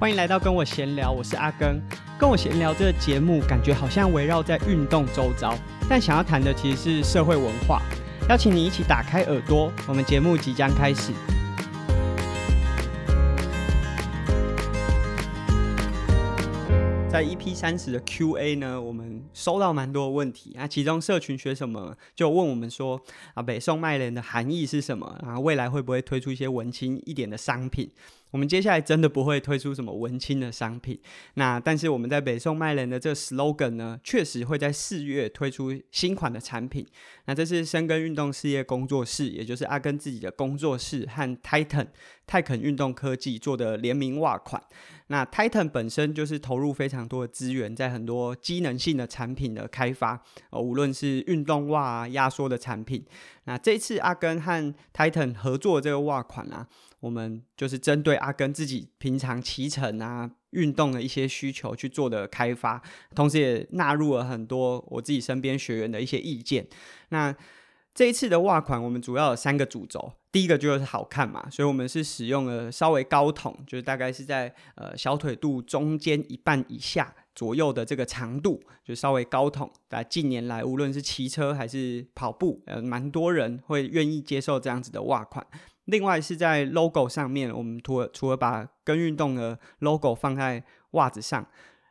欢迎来到跟我闲聊，我是阿耕。跟我闲聊这个节目，感觉好像围绕在运动周遭，但想要谈的其实是社会文化。邀请你一起打开耳朵，我们节目即将开始。在 EP 三十的 Q&A 呢，我们收到蛮多的问题啊。其中社群学什么就问我们说啊，北宋麦人的含义是什么？然后未来会不会推出一些文青一点的商品？我们接下来真的不会推出什么文青的商品，那但是我们在北宋麦连的这个 slogan 呢，确实会在四月推出新款的产品。那这是深耕运动事业工作室，也就是阿根自己的工作室和 Titan 泰肯运动科技做的联名袜款。那 Titan 本身就是投入非常多的资源在很多机能性的产品的开发，呃，无论是运动袜啊、压缩的产品。那这次阿根和 Titan 合作的这个袜款啊。我们就是针对阿根自己平常骑乘啊、运动的一些需求去做的开发，同时也纳入了很多我自己身边学员的一些意见。那这一次的袜款，我们主要有三个主轴，第一个就是好看嘛，所以我们是使用了稍微高筒，就是大概是在呃小腿肚中间一半以下左右的这个长度，就稍微高筒。在近年来，无论是骑车还是跑步，呃，蛮多人会愿意接受这样子的袜款。另外是在 logo 上面，我们除了除了把跟运动的 logo 放在袜子上，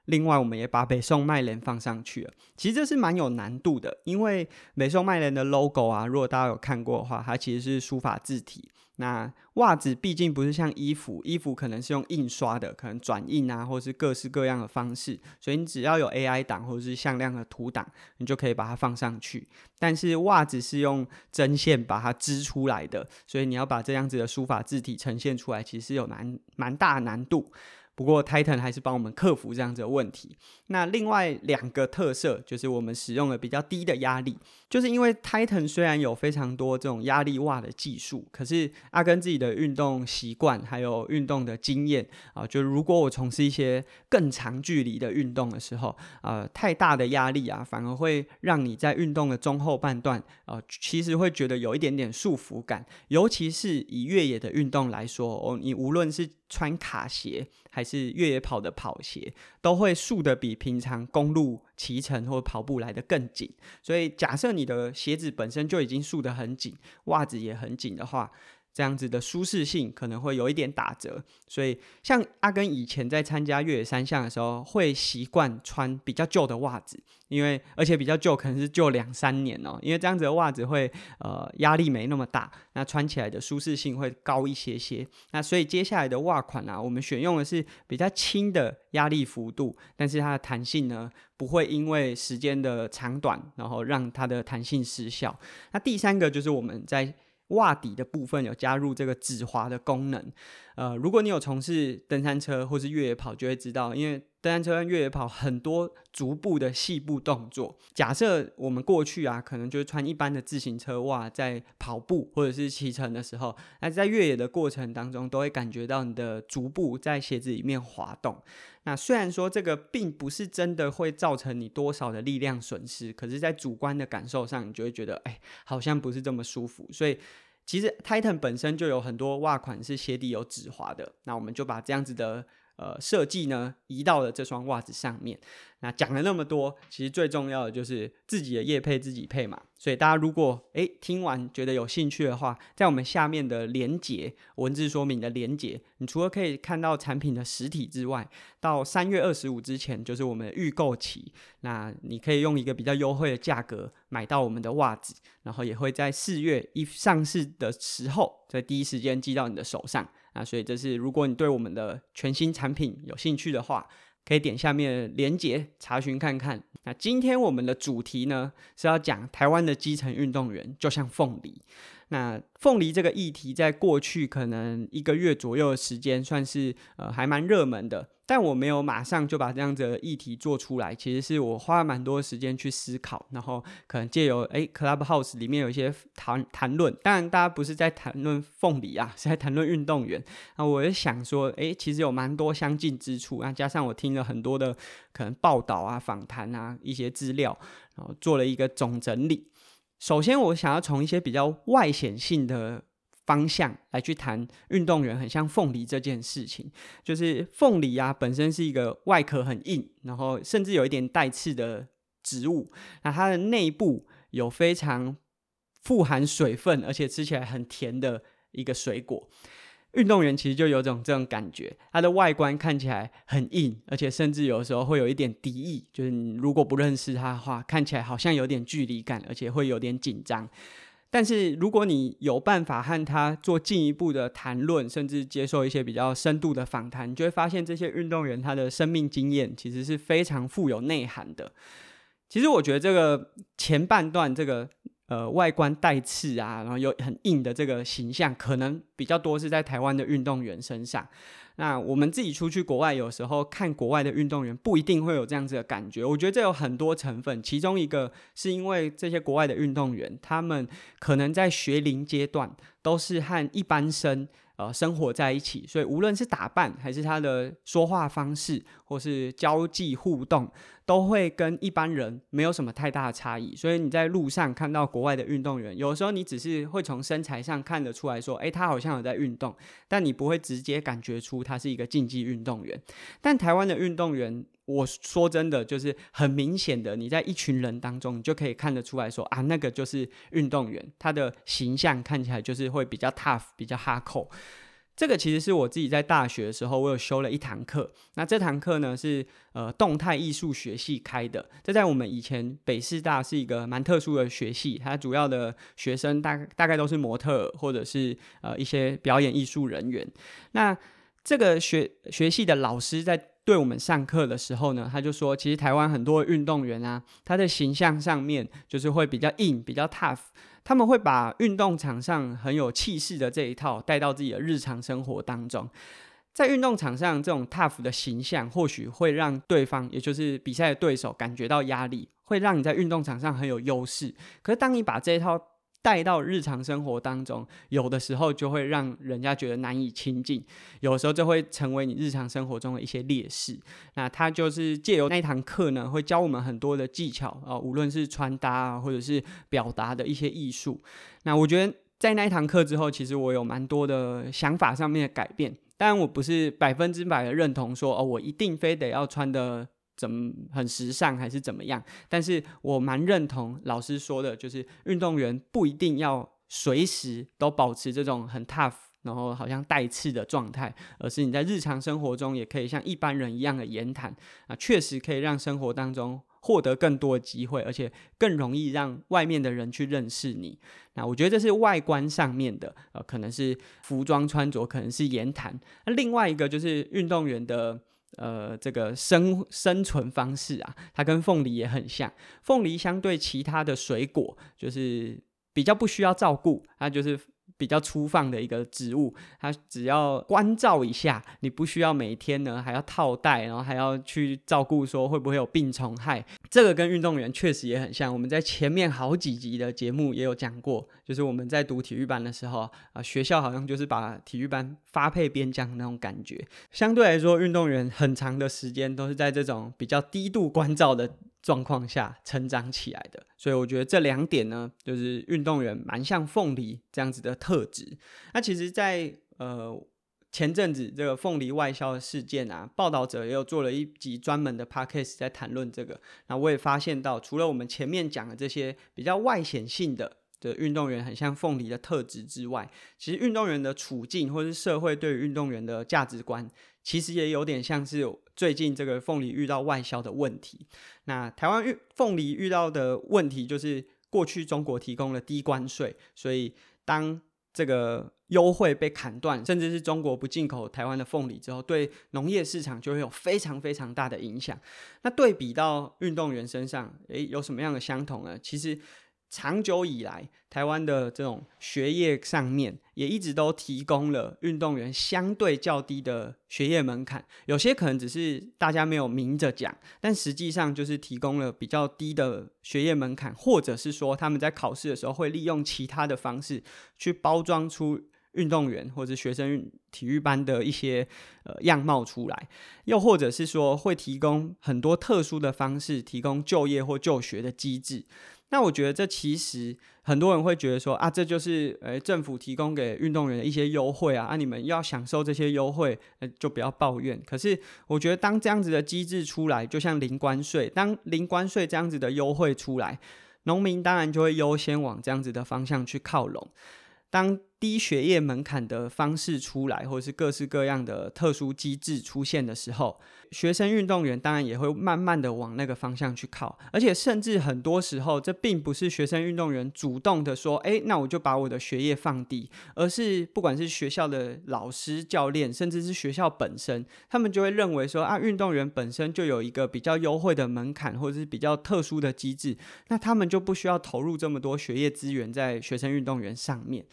另外我们也把北宋麦连放上去了。其实这是蛮有难度的，因为北宋麦连的 logo 啊，如果大家有看过的话，它其实是书法字体。那袜子毕竟不是像衣服，衣服可能是用印刷的，可能转印啊，或是各式各样的方式，所以你只要有 AI 档或者是向量的图档，你就可以把它放上去。但是袜子是用针线把它织出来的，所以你要把这样子的书法字体呈现出来，其实有难蛮大的难度。不过 Titan 还是帮我们克服这样子的问题。那另外两个特色就是我们使用了比较低的压力，就是因为 Titan 虽然有非常多这种压力袜的技术，可是阿根自己的运动习惯还有运动的经验啊，就如果我从事一些更长距离的运动的时候，呃，太大的压力啊，反而会让你在运动的中后半段，呃，其实会觉得有一点点束缚感，尤其是以越野的运动来说，哦，你无论是穿卡鞋还是越野跑的跑鞋，都会束的比平常公路骑乘或跑步来的更紧。所以，假设你的鞋子本身就已经束得很紧，袜子也很紧的话，这样子的舒适性可能会有一点打折，所以像阿根以前在参加越野三项的时候，会习惯穿比较旧的袜子，因为而且比较旧可能是旧两三年哦，因为这样子的袜子会呃压力没那么大，那穿起来的舒适性会高一些些。那所以接下来的袜款啊，我们选用的是比较轻的压力幅度，但是它的弹性呢不会因为时间的长短，然后让它的弹性失效。那第三个就是我们在袜底的部分有加入这个止滑的功能，呃，如果你有从事登山车或是越野跑，就会知道，因为登山车跟越野跑很多足部的细部动作。假设我们过去啊，可能就是穿一般的自行车袜在跑步或者是骑乘的时候，那在越野的过程当中，都会感觉到你的足部在鞋子里面滑动。那虽然说这个并不是真的会造成你多少的力量损失，可是，在主观的感受上，你就会觉得，哎，好像不是这么舒服。所以，其实 Titan 本身就有很多袜款是鞋底有指滑的。那我们就把这样子的。呃，设计呢移到了这双袜子上面。那讲了那么多，其实最重要的就是自己的业配自己配嘛。所以大家如果诶听完觉得有兴趣的话，在我们下面的连接文字说明的连接，你除了可以看到产品的实体之外，到三月二十五之前就是我们的预购期。那你可以用一个比较优惠的价格买到我们的袜子，然后也会在四月一上市的时候，在第一时间寄到你的手上。那所以这是，如果你对我们的全新产品有兴趣的话，可以点下面连接查询看看。那今天我们的主题呢，是要讲台湾的基层运动员就像凤梨。那凤梨这个议题，在过去可能一个月左右的时间，算是呃还蛮热门的。但我没有马上就把这样子的议题做出来，其实是我花了蛮多时间去思考，然后可能借由诶 Clubhouse 里面有一些谈谈论，当然大家不是在谈论凤梨啊，是在谈论运动员。那我也想说，诶，其实有蛮多相近之处，那加上我听了很多的可能报道啊、访谈啊一些资料，然后做了一个总整理。首先，我想要从一些比较外显性的方向来去谈运动员很像凤梨这件事情，就是凤梨啊本身是一个外壳很硬，然后甚至有一点带刺的植物，那它的内部有非常富含水分，而且吃起来很甜的一个水果。运动员其实就有种这种感觉，他的外观看起来很硬，而且甚至有时候会有一点敌意，就是你如果不认识他的话，看起来好像有点距离感，而且会有点紧张。但是如果你有办法和他做进一步的谈论，甚至接受一些比较深度的访谈，你就会发现这些运动员他的生命经验其实是非常富有内涵的。其实我觉得这个前半段这个呃外观带刺啊，然后有很硬的这个形象，可能比较多是在台湾的运动员身上。那我们自己出去国外，有时候看国外的运动员，不一定会有这样子的感觉。我觉得这有很多成分，其中一个是因为这些国外的运动员，他们可能在学龄阶段都是和一般生。呃，生活在一起，所以无论是打扮，还是他的说话方式，或是交际互动，都会跟一般人没有什么太大的差异。所以你在路上看到国外的运动员，有时候你只是会从身材上看得出来说，诶，他好像有在运动，但你不会直接感觉出他是一个竞技运动员。但台湾的运动员，我说真的，就是很明显的，你在一群人当中，你就可以看得出来说啊，那个就是运动员，他的形象看起来就是会比较 tough，比较 hardcore。这个其实是我自己在大学的时候，我有修了一堂课。那这堂课呢是呃动态艺术学系开的，这在我们以前北师大是一个蛮特殊的学系，它主要的学生大大概都是模特或者是呃一些表演艺术人员。那这个学学系的老师在对我们上课的时候呢，他就说，其实台湾很多运动员啊，他的形象上面就是会比较硬，比较 tough，他们会把运动场上很有气势的这一套带到自己的日常生活当中。在运动场上，这种 tough 的形象或许会让对方，也就是比赛的对手感觉到压力，会让你在运动场上很有优势。可是当你把这一套带到日常生活当中，有的时候就会让人家觉得难以亲近，有时候就会成为你日常生活中的一些劣势。那他就是借由那一堂课呢，会教我们很多的技巧啊、无论是穿搭啊，或者是表达的一些艺术。那我觉得在那一堂课之后，其实我有蛮多的想法上面的改变。当然，我不是百分之百的认同说哦，我一定非得要穿的。怎么很时尚还是怎么样？但是我蛮认同老师说的，就是运动员不一定要随时都保持这种很 tough，然后好像带刺的状态，而是你在日常生活中也可以像一般人一样的言谈啊，确实可以让生活当中获得更多的机会，而且更容易让外面的人去认识你。那我觉得这是外观上面的，呃，可能是服装穿着，可能是言谈。那另外一个就是运动员的。呃，这个生生存方式啊，它跟凤梨也很像。凤梨相对其他的水果，就是比较不需要照顾，它就是。比较粗放的一个植物，它只要关照一下，你不需要每天呢还要套袋，然后还要去照顾说会不会有病虫害。这个跟运动员确实也很像。我们在前面好几集的节目也有讲过，就是我们在读体育班的时候啊，学校好像就是把体育班发配边疆那种感觉。相对来说，运动员很长的时间都是在这种比较低度关照的。状况下成长起来的，所以我觉得这两点呢，就是运动员蛮像凤梨这样子的特质。那其实在，呃前阵子这个凤梨外销的事件啊，报道者也有做了一集专门的 podcast 在谈论这个。那我也发现到，除了我们前面讲的这些比较外显性的的运动员很像凤梨的特质之外，其实运动员的处境或是社会对于运动员的价值观，其实也有点像是最近这个凤梨遇到外销的问题。那台湾遇凤梨遇到的问题就是，过去中国提供了低关税，所以当这个优惠被砍断，甚至是中国不进口台湾的凤梨之后，对农业市场就会有非常非常大的影响。那对比到运动员身上，诶，有什么样的相同呢？其实。长久以来，台湾的这种学业上面也一直都提供了运动员相对较低的学业门槛。有些可能只是大家没有明着讲，但实际上就是提供了比较低的学业门槛，或者是说他们在考试的时候会利用其他的方式去包装出运动员或者学生体育班的一些呃样貌出来，又或者是说会提供很多特殊的方式，提供就业或就学的机制。那我觉得这其实很多人会觉得说啊，这就是呃政府提供给运动员的一些优惠啊，啊你们要享受这些优惠，呃就不要抱怨。可是我觉得当这样子的机制出来，就像零关税，当零关税这样子的优惠出来，农民当然就会优先往这样子的方向去靠拢。当低学业门槛的方式出来，或者是各式各样的特殊机制出现的时候，学生运动员当然也会慢慢的往那个方向去靠，而且甚至很多时候，这并不是学生运动员主动的说，哎，那我就把我的学业放低，而是不管是学校的老师、教练，甚至是学校本身，他们就会认为说，啊，运动员本身就有一个比较优惠的门槛，或者是比较特殊的机制，那他们就不需要投入这么多学业资源在学生运动员上面。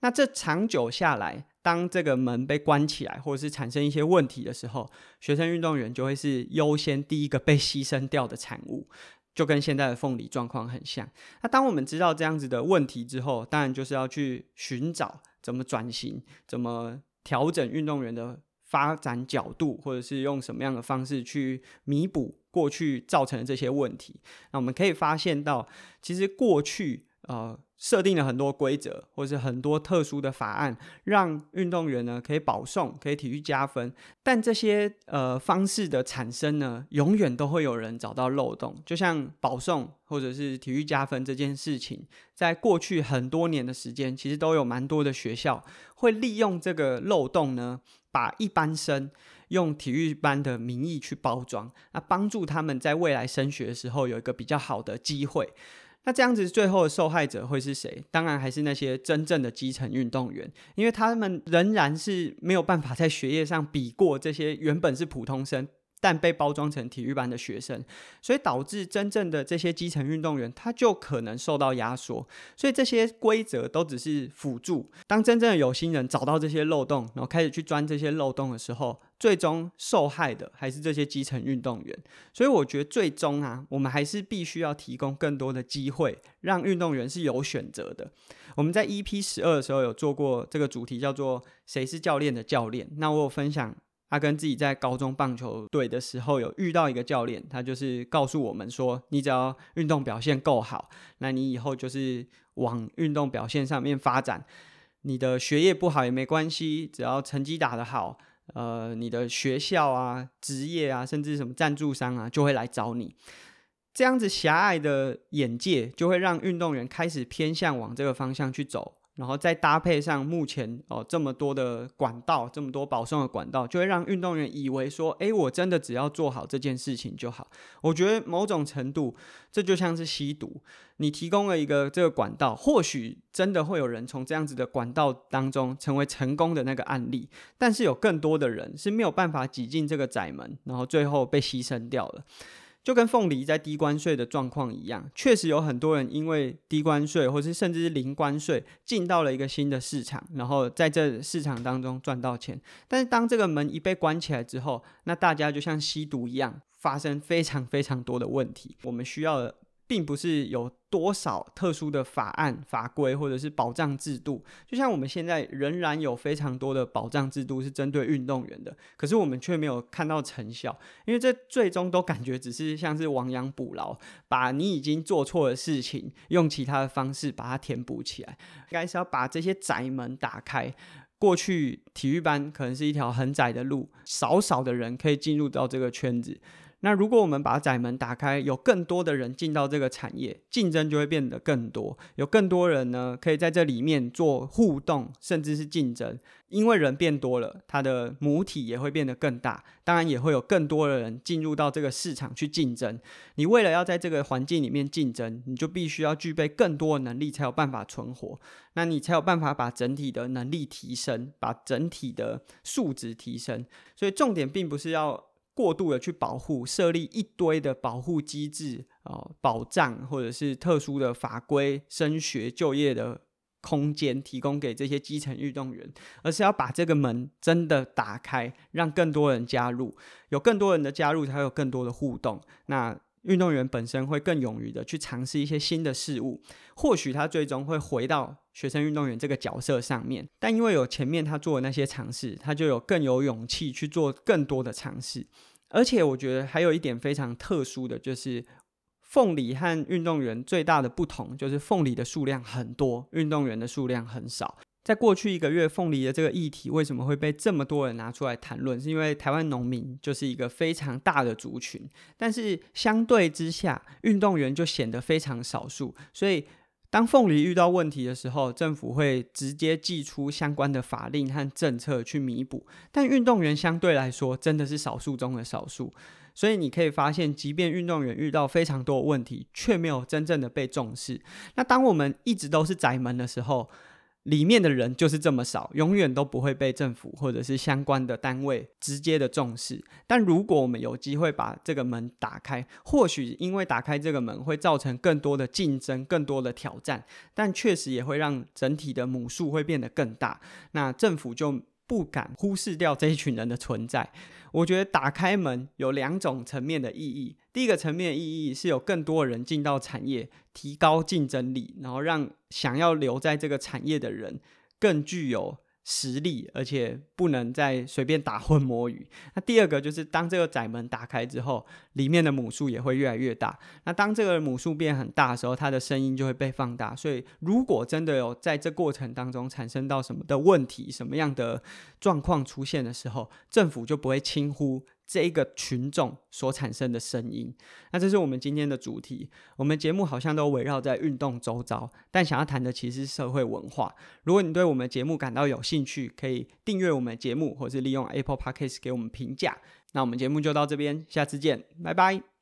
那这长久下来，当这个门被关起来，或者是产生一些问题的时候，学生运动员就会是优先第一个被牺牲掉的产物，就跟现在的凤梨状况很像。那当我们知道这样子的问题之后，当然就是要去寻找怎么转型，怎么调整运动员的发展角度，或者是用什么样的方式去弥补过去造成的这些问题。那我们可以发现到，其实过去呃。设定了很多规则，或是很多特殊的法案，让运动员呢可以保送，可以体育加分。但这些呃方式的产生呢，永远都会有人找到漏洞。就像保送或者是体育加分这件事情，在过去很多年的时间，其实都有蛮多的学校会利用这个漏洞呢，把一般生用体育班的名义去包装，那帮助他们在未来升学的时候有一个比较好的机会。那这样子，最后的受害者会是谁？当然还是那些真正的基层运动员，因为他们仍然是没有办法在学业上比过这些原本是普通生。但被包装成体育班的学生，所以导致真正的这些基层运动员，他就可能受到压缩。所以这些规则都只是辅助。当真正的有心人找到这些漏洞，然后开始去钻这些漏洞的时候，最终受害的还是这些基层运动员。所以我觉得最终啊，我们还是必须要提供更多的机会，让运动员是有选择的。我们在 EP 十二的时候有做过这个主题，叫做“谁是教练的教练”。那我有分享。他跟自己在高中棒球队的时候有遇到一个教练，他就是告诉我们说，你只要运动表现够好，那你以后就是往运动表现上面发展。你的学业不好也没关系，只要成绩打得好，呃，你的学校啊、职业啊，甚至什么赞助商啊，就会来找你。这样子狭隘的眼界，就会让运动员开始偏向往这个方向去走。然后再搭配上目前哦这么多的管道，这么多保送的管道，就会让运动员以为说，诶，我真的只要做好这件事情就好。我觉得某种程度，这就像是吸毒。你提供了一个这个管道，或许真的会有人从这样子的管道当中成为成功的那个案例，但是有更多的人是没有办法挤进这个窄门，然后最后被牺牲掉了。就跟凤梨在低关税的状况一样，确实有很多人因为低关税，或是甚至是零关税，进到了一个新的市场，然后在这市场当中赚到钱。但是当这个门一被关起来之后，那大家就像吸毒一样，发生非常非常多的问题。我们需要。并不是有多少特殊的法案法规或者是保障制度，就像我们现在仍然有非常多的保障制度是针对运动员的，可是我们却没有看到成效，因为这最终都感觉只是像是亡羊补牢，把你已经做错的事情用其他的方式把它填补起来，应该是要把这些窄门打开。过去体育班可能是一条很窄的路，少少的人可以进入到这个圈子。那如果我们把窄门打开，有更多的人进到这个产业，竞争就会变得更多。有更多人呢，可以在这里面做互动，甚至是竞争。因为人变多了，它的母体也会变得更大。当然，也会有更多的人进入到这个市场去竞争。你为了要在这个环境里面竞争，你就必须要具备更多的能力，才有办法存活。那你才有办法把整体的能力提升，把整体的素质提升。所以，重点并不是要。过度的去保护，设立一堆的保护机制啊、保障或者是特殊的法规、升学就业的空间，提供给这些基层运动员，而是要把这个门真的打开，让更多人加入，有更多人的加入，才有更多的互动。那运动员本身会更勇于的去尝试一些新的事物，或许他最终会回到学生运动员这个角色上面，但因为有前面他做的那些尝试，他就有更有勇气去做更多的尝试。而且我觉得还有一点非常特殊的就是，凤梨和运动员最大的不同就是凤梨的数量很多，运动员的数量很少。在过去一个月，凤梨的这个议题为什么会被这么多人拿出来谈论？是因为台湾农民就是一个非常大的族群，但是相对之下，运动员就显得非常少数。所以，当凤梨遇到问题的时候，政府会直接祭出相关的法令和政策去弥补。但运动员相对来说，真的是少数中的少数。所以你可以发现，即便运动员遇到非常多问题，却没有真正的被重视。那当我们一直都是窄门的时候，里面的人就是这么少，永远都不会被政府或者是相关的单位直接的重视。但如果我们有机会把这个门打开，或许因为打开这个门会造成更多的竞争、更多的挑战，但确实也会让整体的母数会变得更大。那政府就不敢忽视掉这一群人的存在。我觉得打开门有两种层面的意义。第一个层面的意义是有更多人进到产业，提高竞争力，然后让想要留在这个产业的人更具有实力，而且不能再随便打混摸鱼。那第二个就是当这个窄门打开之后，里面的母数也会越来越大。那当这个母数变很大的时候，它的声音就会被放大。所以如果真的有在这过程当中产生到什么的问题、什么样的状况出现的时候，政府就不会轻忽。这一个群众所产生的声音，那这是我们今天的主题。我们节目好像都围绕在运动周遭，但想要谈的其实是社会文化。如果你对我们节目感到有兴趣，可以订阅我们节目，或是利用 Apple Podcast 给我们评价。那我们节目就到这边，下次见，拜拜。